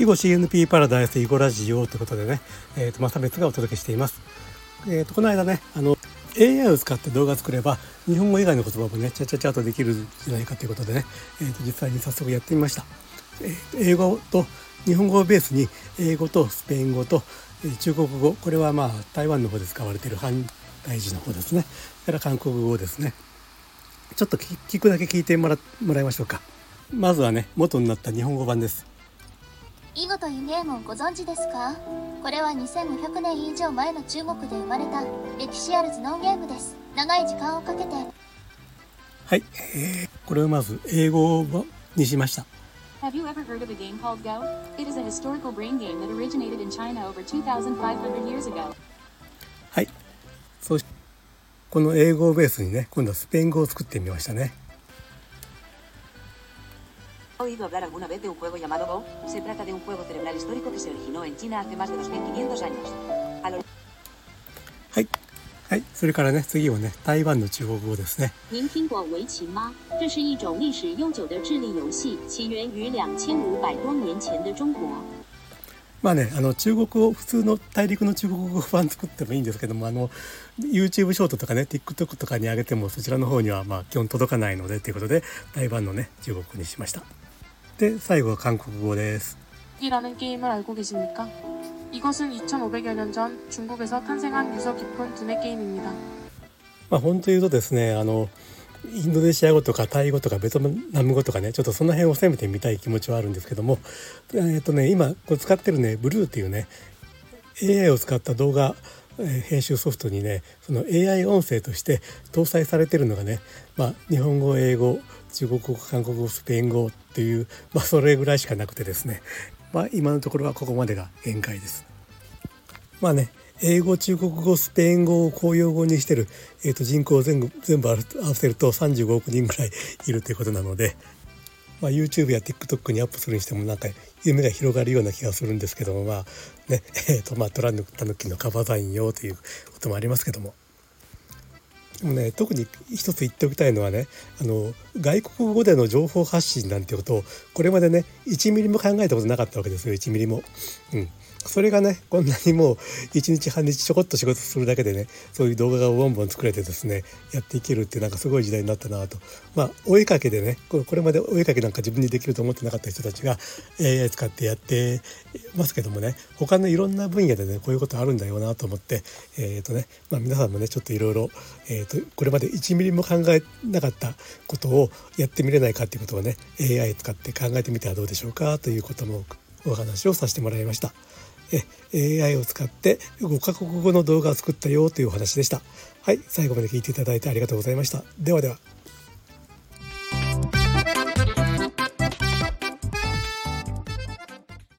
囲碁 CNP パラダイス囲碁ラジオということでね、えーと、まさべつがお届けしています。えーと、この間ねあの AI を使って動画作れば日本語以外の言葉もねちゃちゃちゃとできるんじゃないかということでね、えーと、実際に早速やってみました。えー、英語と日本語をベースに英語とスペイン語と中国語。これはまあ台湾の方で使われている反対字の方ですね。それから韓国語ですね。ちょっと聞くだけ聞いてもらもらいましょうか。まずはね元になった日本語版です。囲碁というゲームをご存知ですか？これは2500年以上前の中国で生まれた歴史ある頭脳ゲームです長い時間をかけてはい、えー、これをまず英語にしました Have you ever heard of a game called Go? It is a historical brain game that originated in China over 2,500 years ago. はい。そして、この英語をベースにね、今度はスペイン語を作ってみましたね。Oído hablar alguna vez de un juego llamado Go? Se trata de un juego cerebral histórico que se originó en China hace más de 2500 años. A lo... はい。はい。それからね、次はね、台湾の中国語ですね。您听过围棋吗？这是一种历史悠久的智力游戏，起源于两千五百多年前的中国。まあね、あの中国語普通の大陸の中国語版作ってもいいんですけどもあの YouTube ショートとかね TikTok とかに上げてもそちらの方にはまあ基本届かないのでということで台湾のね中国語にしました。で最後は韓国語です。이라는게임을알고계십니까이것은2500여년전중국에서탄생한유서깊은두뇌게임입니다まあ本当言うとですねあのインドネシア語とかタイ語とかベトナム語とかねちょっとその辺を攻めてみたい気持ちはあるんですけどもえっ、ー、とね今これ使ってるねブルーっていうね AI を使った動画 編集ソフトにねその AI 音声として搭載されてるのがね、まあ、日本語英語中国語韓国語スペイン語っていう、まあ、それぐらいしかなくてですね、まあ、今のところはここまでが限界です。まあね英語中国語スペイン語を公用語にしてる、えー、と人口を全部全部合わせると35億人ぐらいいるということなので、まあ、YouTube や TikTok にアップするにしてもなんか夢が広がるような気がするんですけどもまあね えーとまあ、トランタヌキのカバーザインよということもありますけども。もね特に一つ言っておきたいのはねあの外国語での情報発信なんてことをこれまでね1ミリも考えたことなかったわけですよ1ミリも。うん、それがねこんなにもう一日半日ちょこっと仕事するだけでねそういう動画がボンボン作れてですねやっていけるってなんかすごい時代になったなとまあ追いかけでねこれまで追いかけなんか自分にできると思ってなかった人たちが AI 使ってやってますけどもね他のいろんな分野でねこういうことあるんだよなと思ってえっ、ー、とねまあ皆さんもねちょっといろいろこれまで1ミリも考えなかったことをやってみれないかっていうことをね AI 使って考えてみてはどうでしょうかということもお話をさせてもらいました。え AI を使って5カ国語の動画を作ったよというお話でした。はい、最後まで聞いていただいてありがとうございました。ではでは。